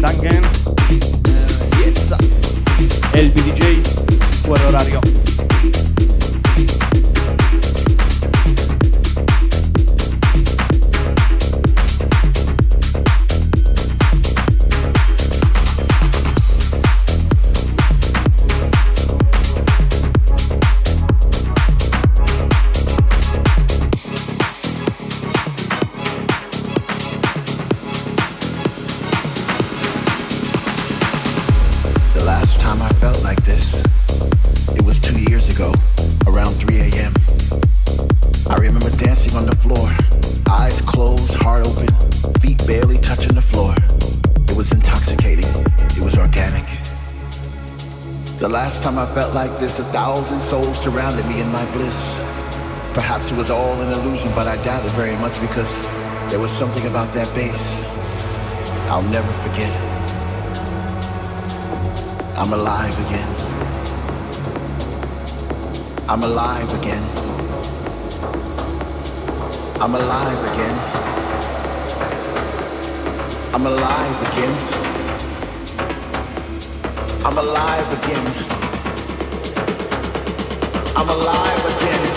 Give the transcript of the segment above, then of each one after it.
Duncan, uh, eh, yes, el BDJ, Fuera Horario. Surrounded me in my bliss. Perhaps it was all an illusion, but I doubt it very much because there was something about that bass I'll never forget. I'm alive again. I'm alive again. I'm alive again. I'm alive again. I'm alive again. I'm alive again.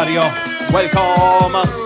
Radio. Welcome.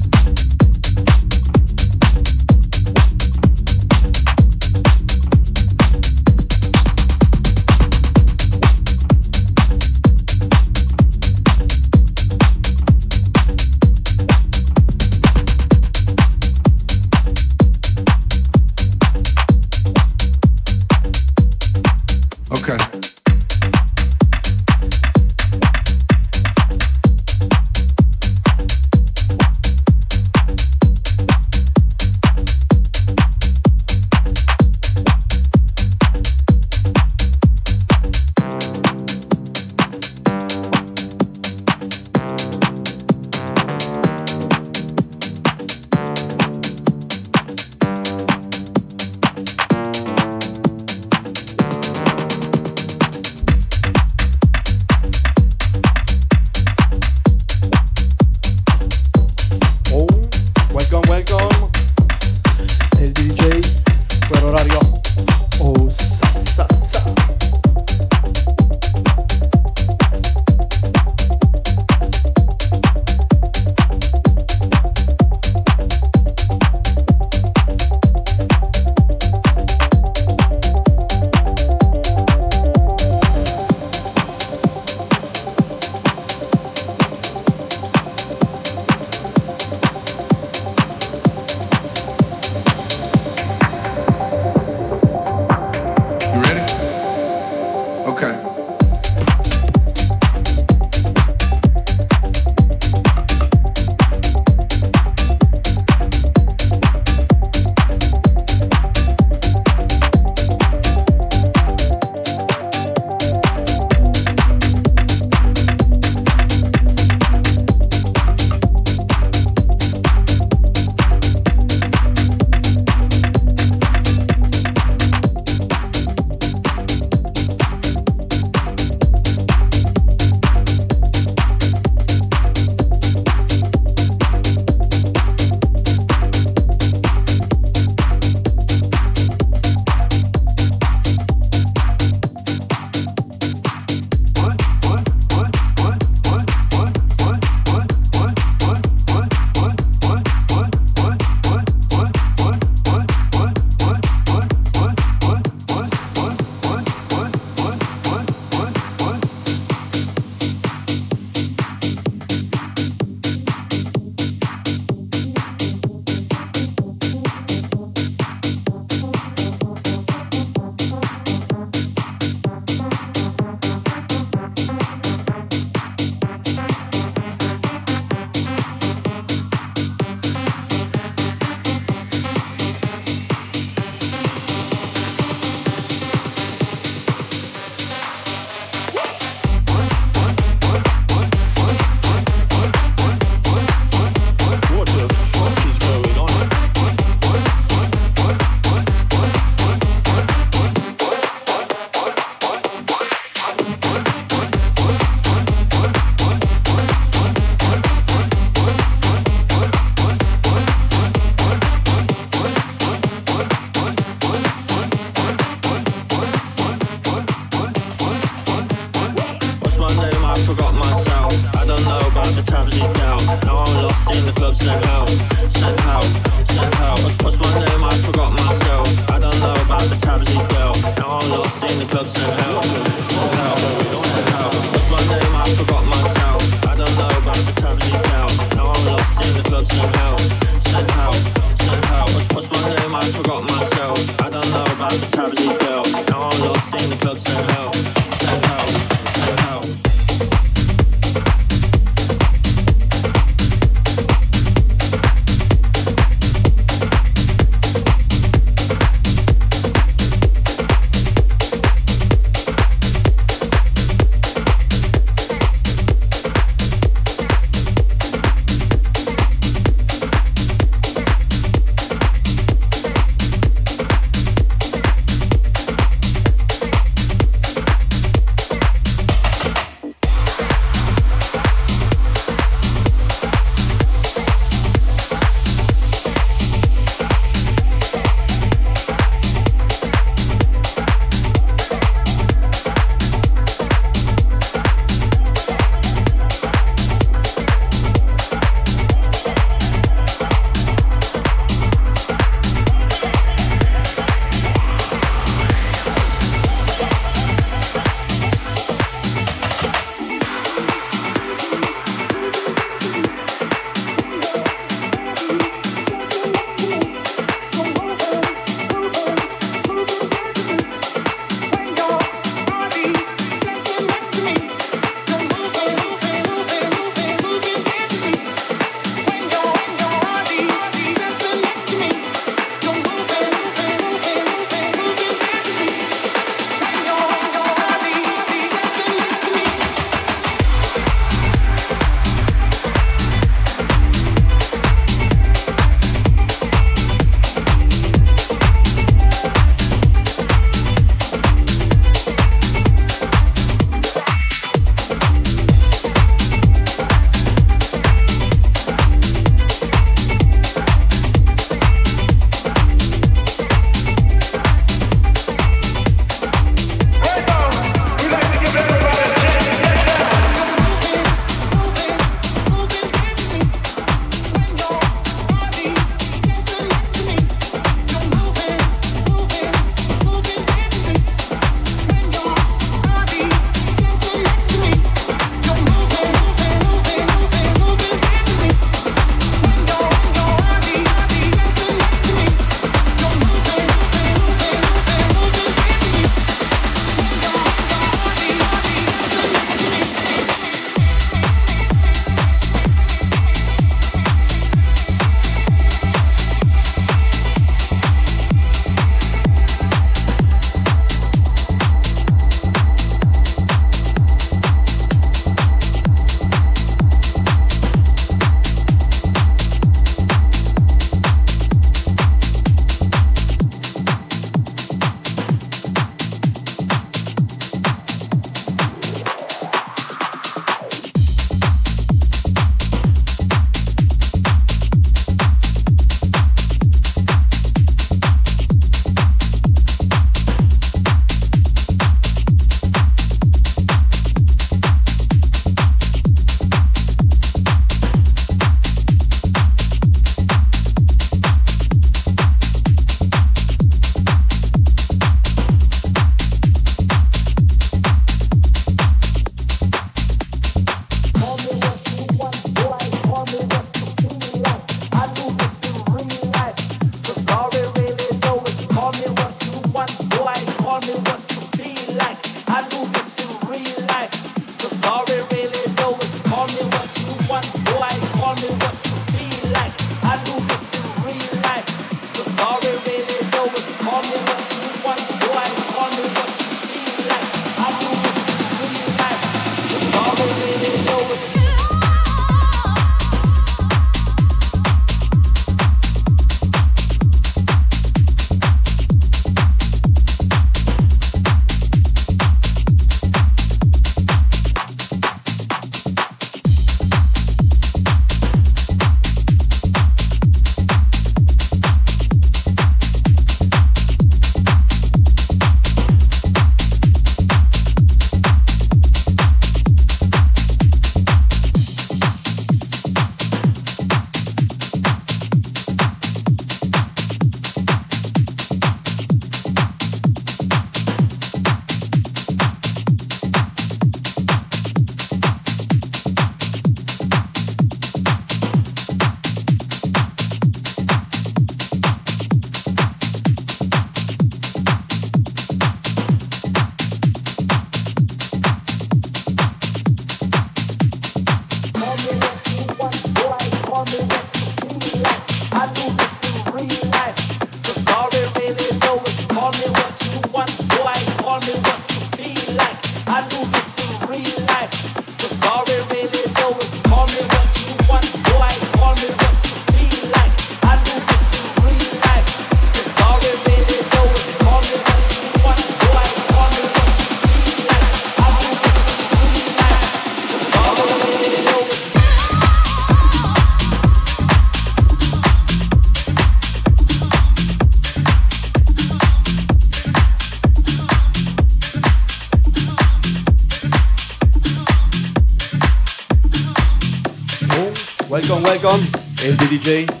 DJ,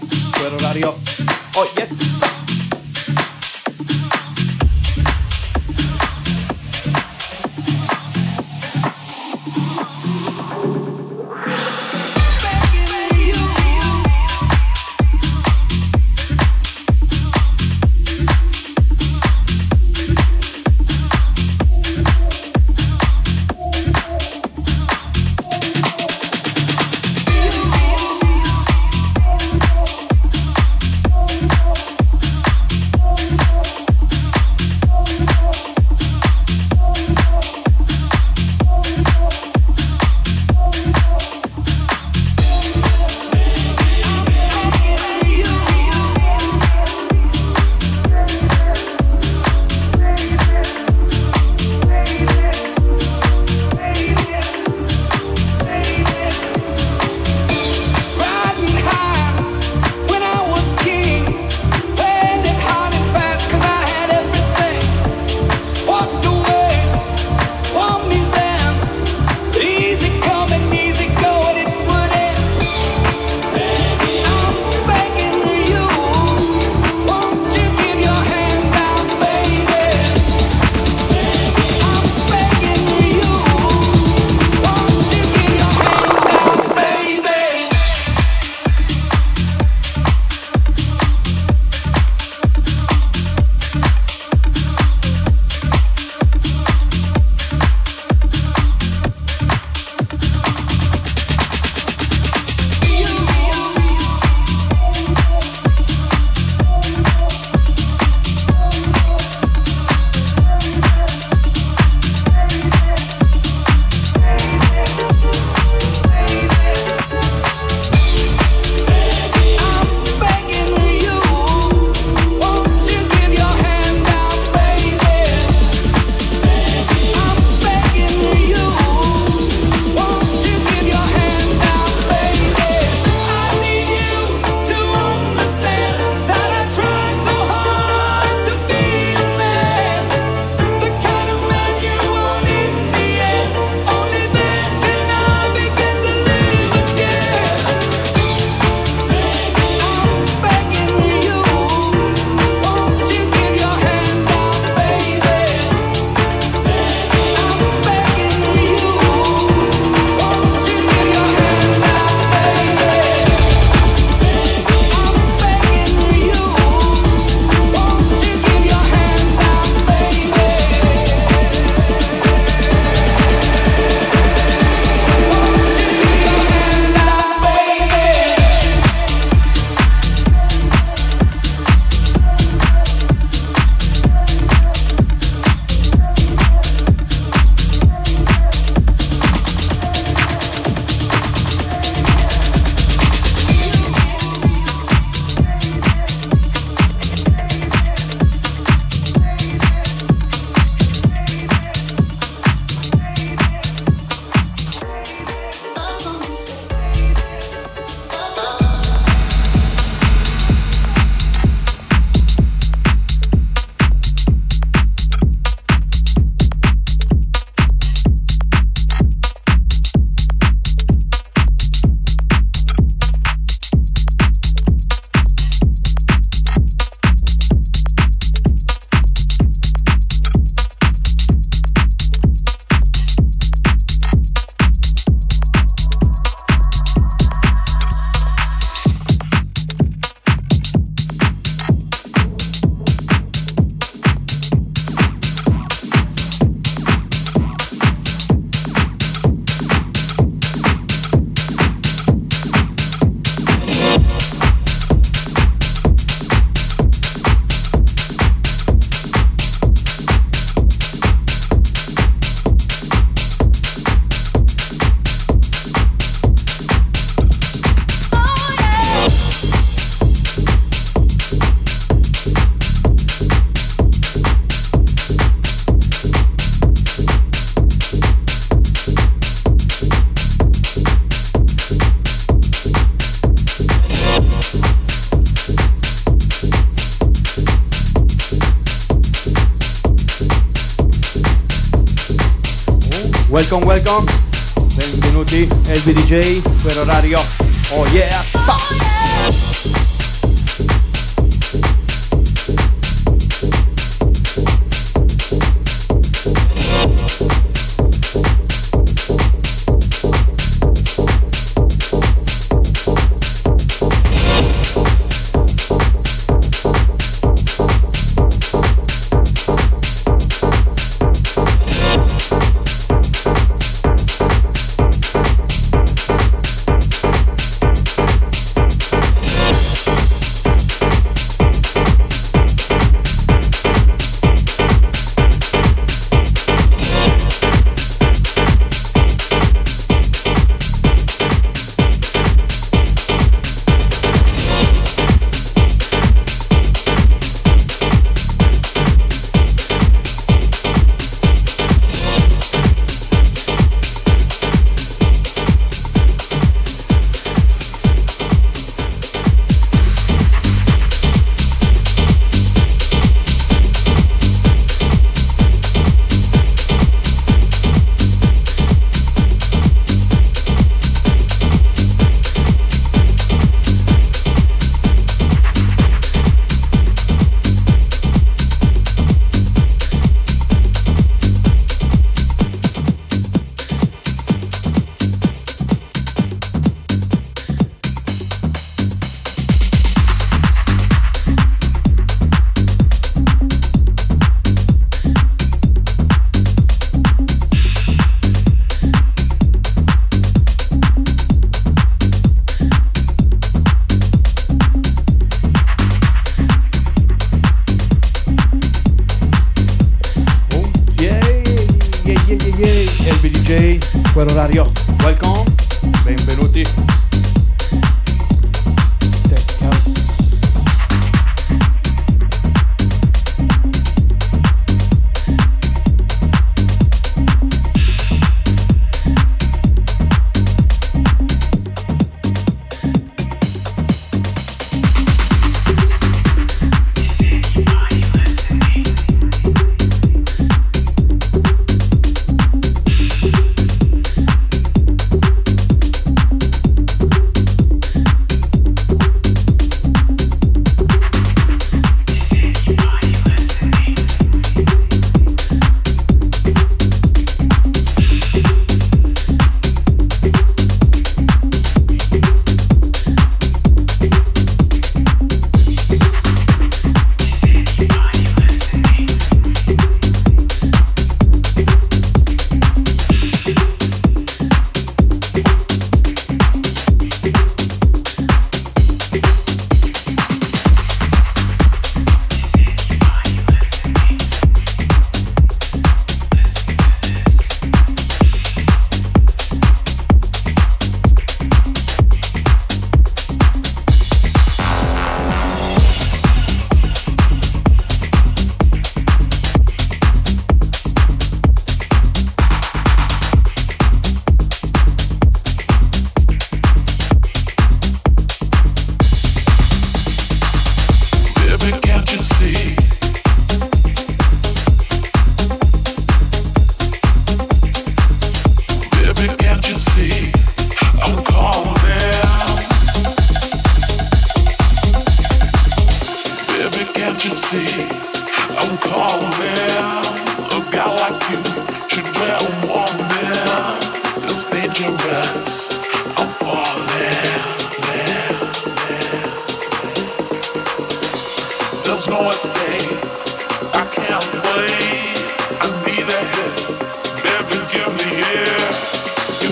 horario.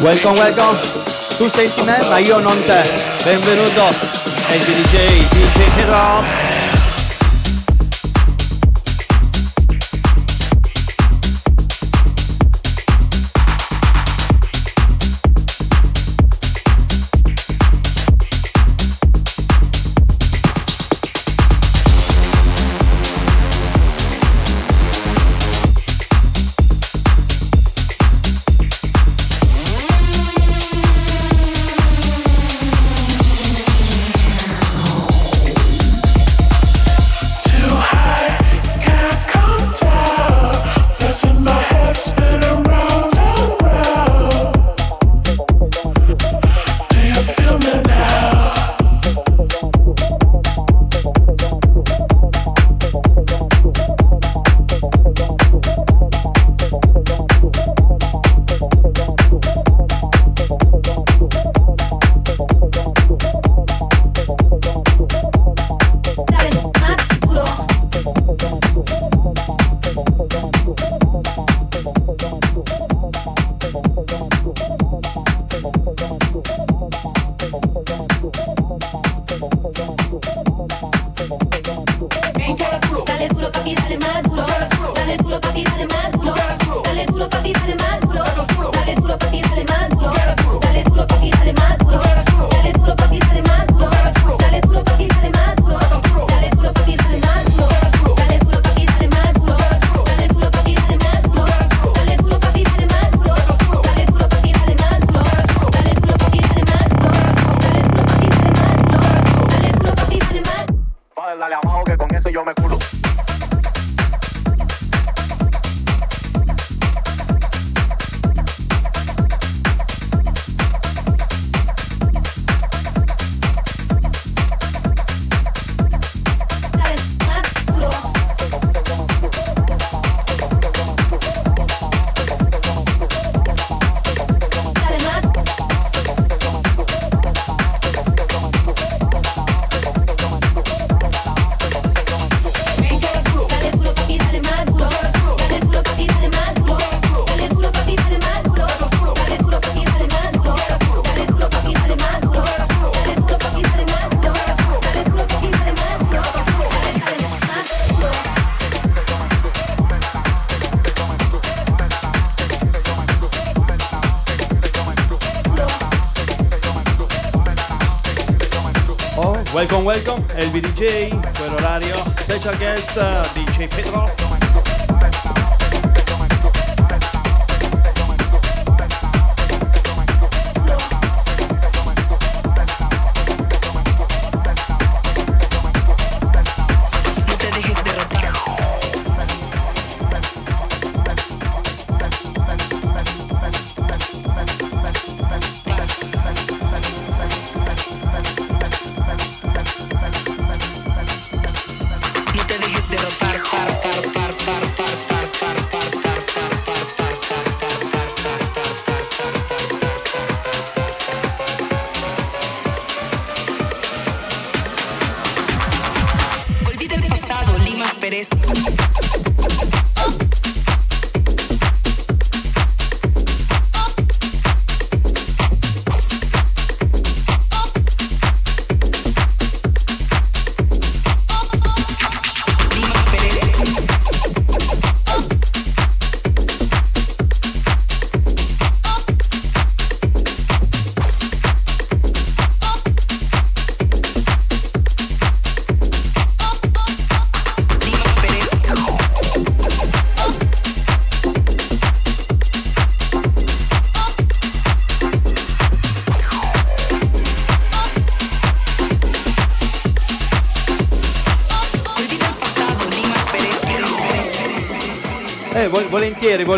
Welcome, welcome. Orario senti me ma io non te. Benvenuto, è DJ, DJ Pedro. dale duro.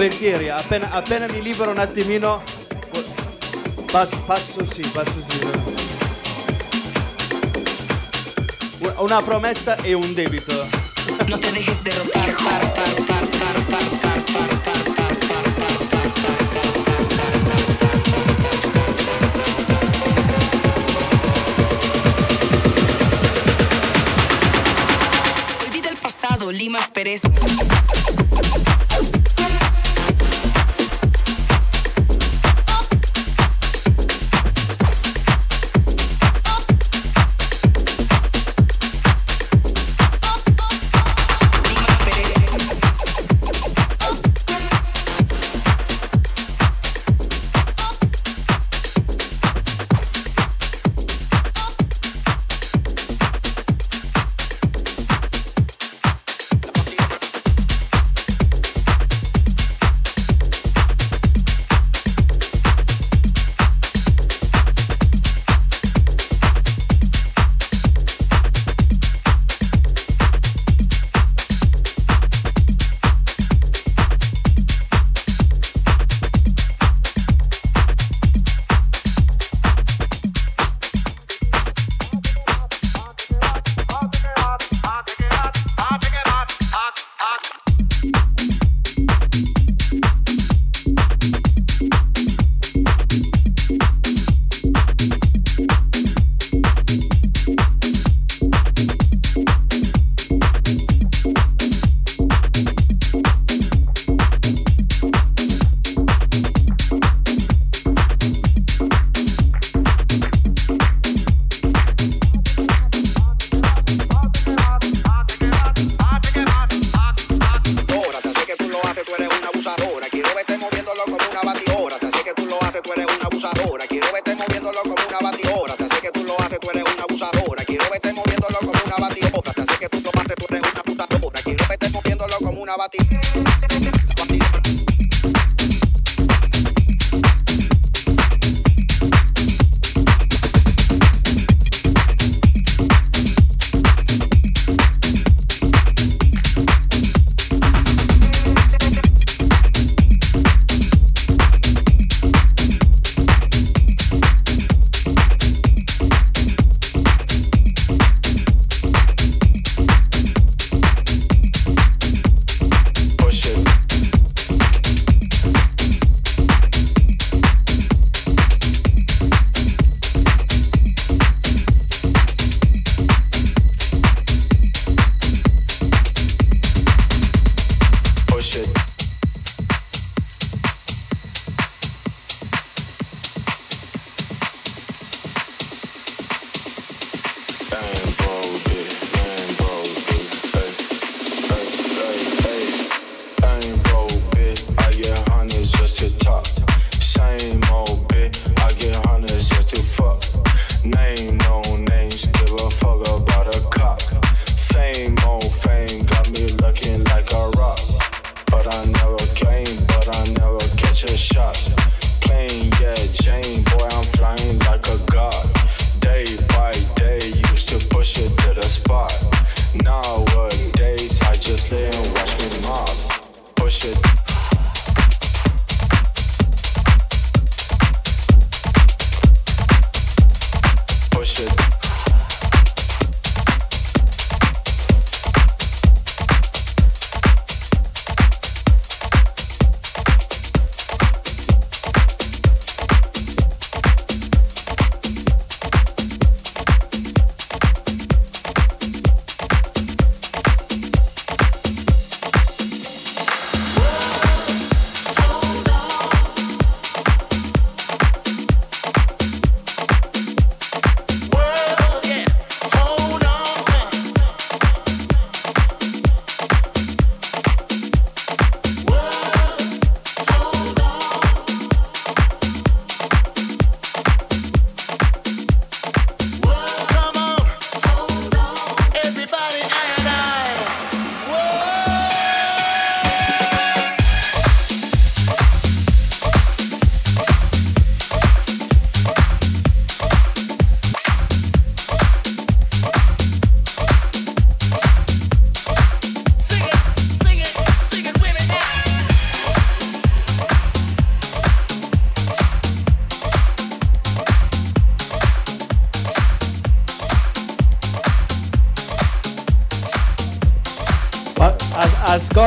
Volentieri. Appena, appena, mi libero un attimino, passo, passo sì, passo sì. Una promessa e un debito. No te dejes derrotar, tar, tar, tar,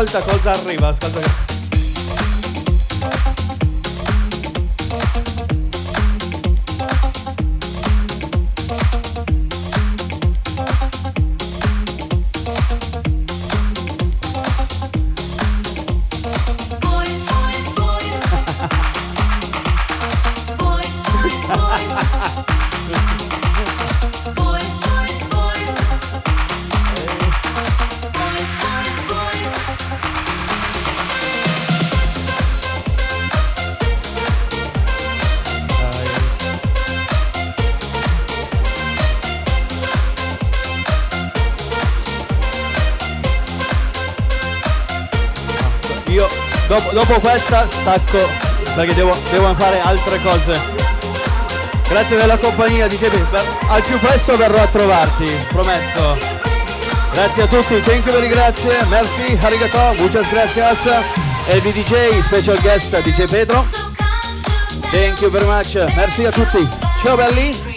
Escolta, colze arriba. Dopo questa stacco perché devo, devo fare altre cose. Grazie della compagnia di TV. Al più presto verrò a trovarti, prometto. Grazie a tutti, thank you very grazie, merci, arigato, muchas gracias. El DJ, special guest DJ Pedro. Thank you very much, merci a tutti. Ciao belli.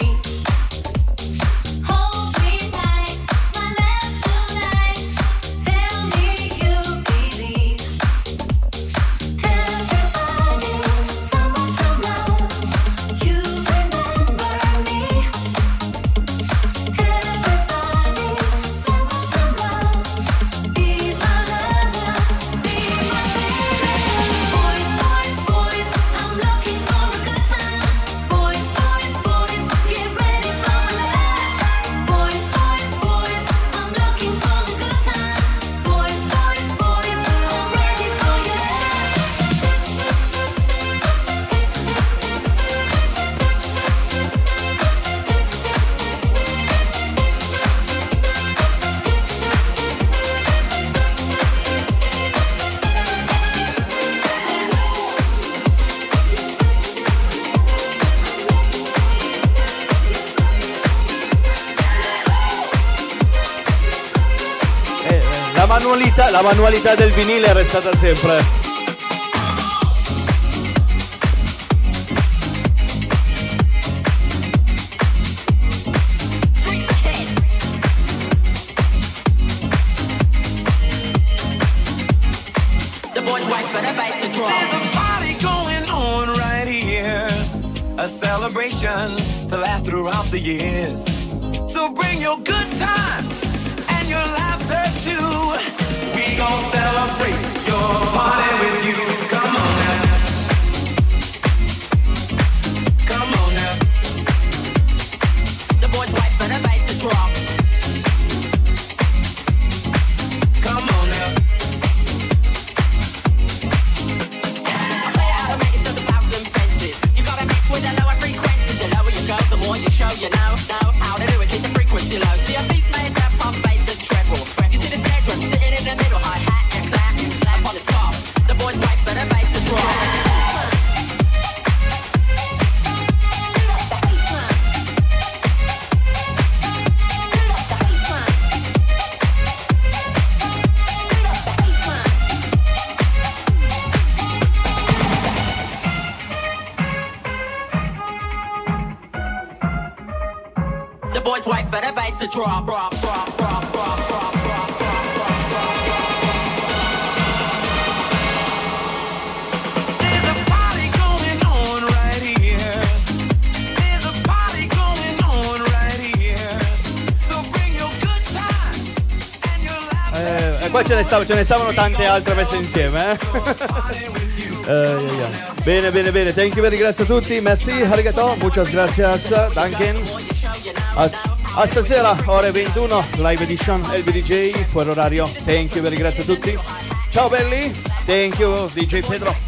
la manualità del vinile è restata sempre. stava, ce ne stavano tante altre messe insieme. Eh? uh, yeah, yeah. Bene, bene, bene. Thank you very grazie a tutti. Merci, arigato. Muchas gracias. Duncan. A, a stasera, ore 21, live edition LBDJ, fuori orario. Thank you very grazie a tutti. Ciao belli. Thank you, DJ Pedro.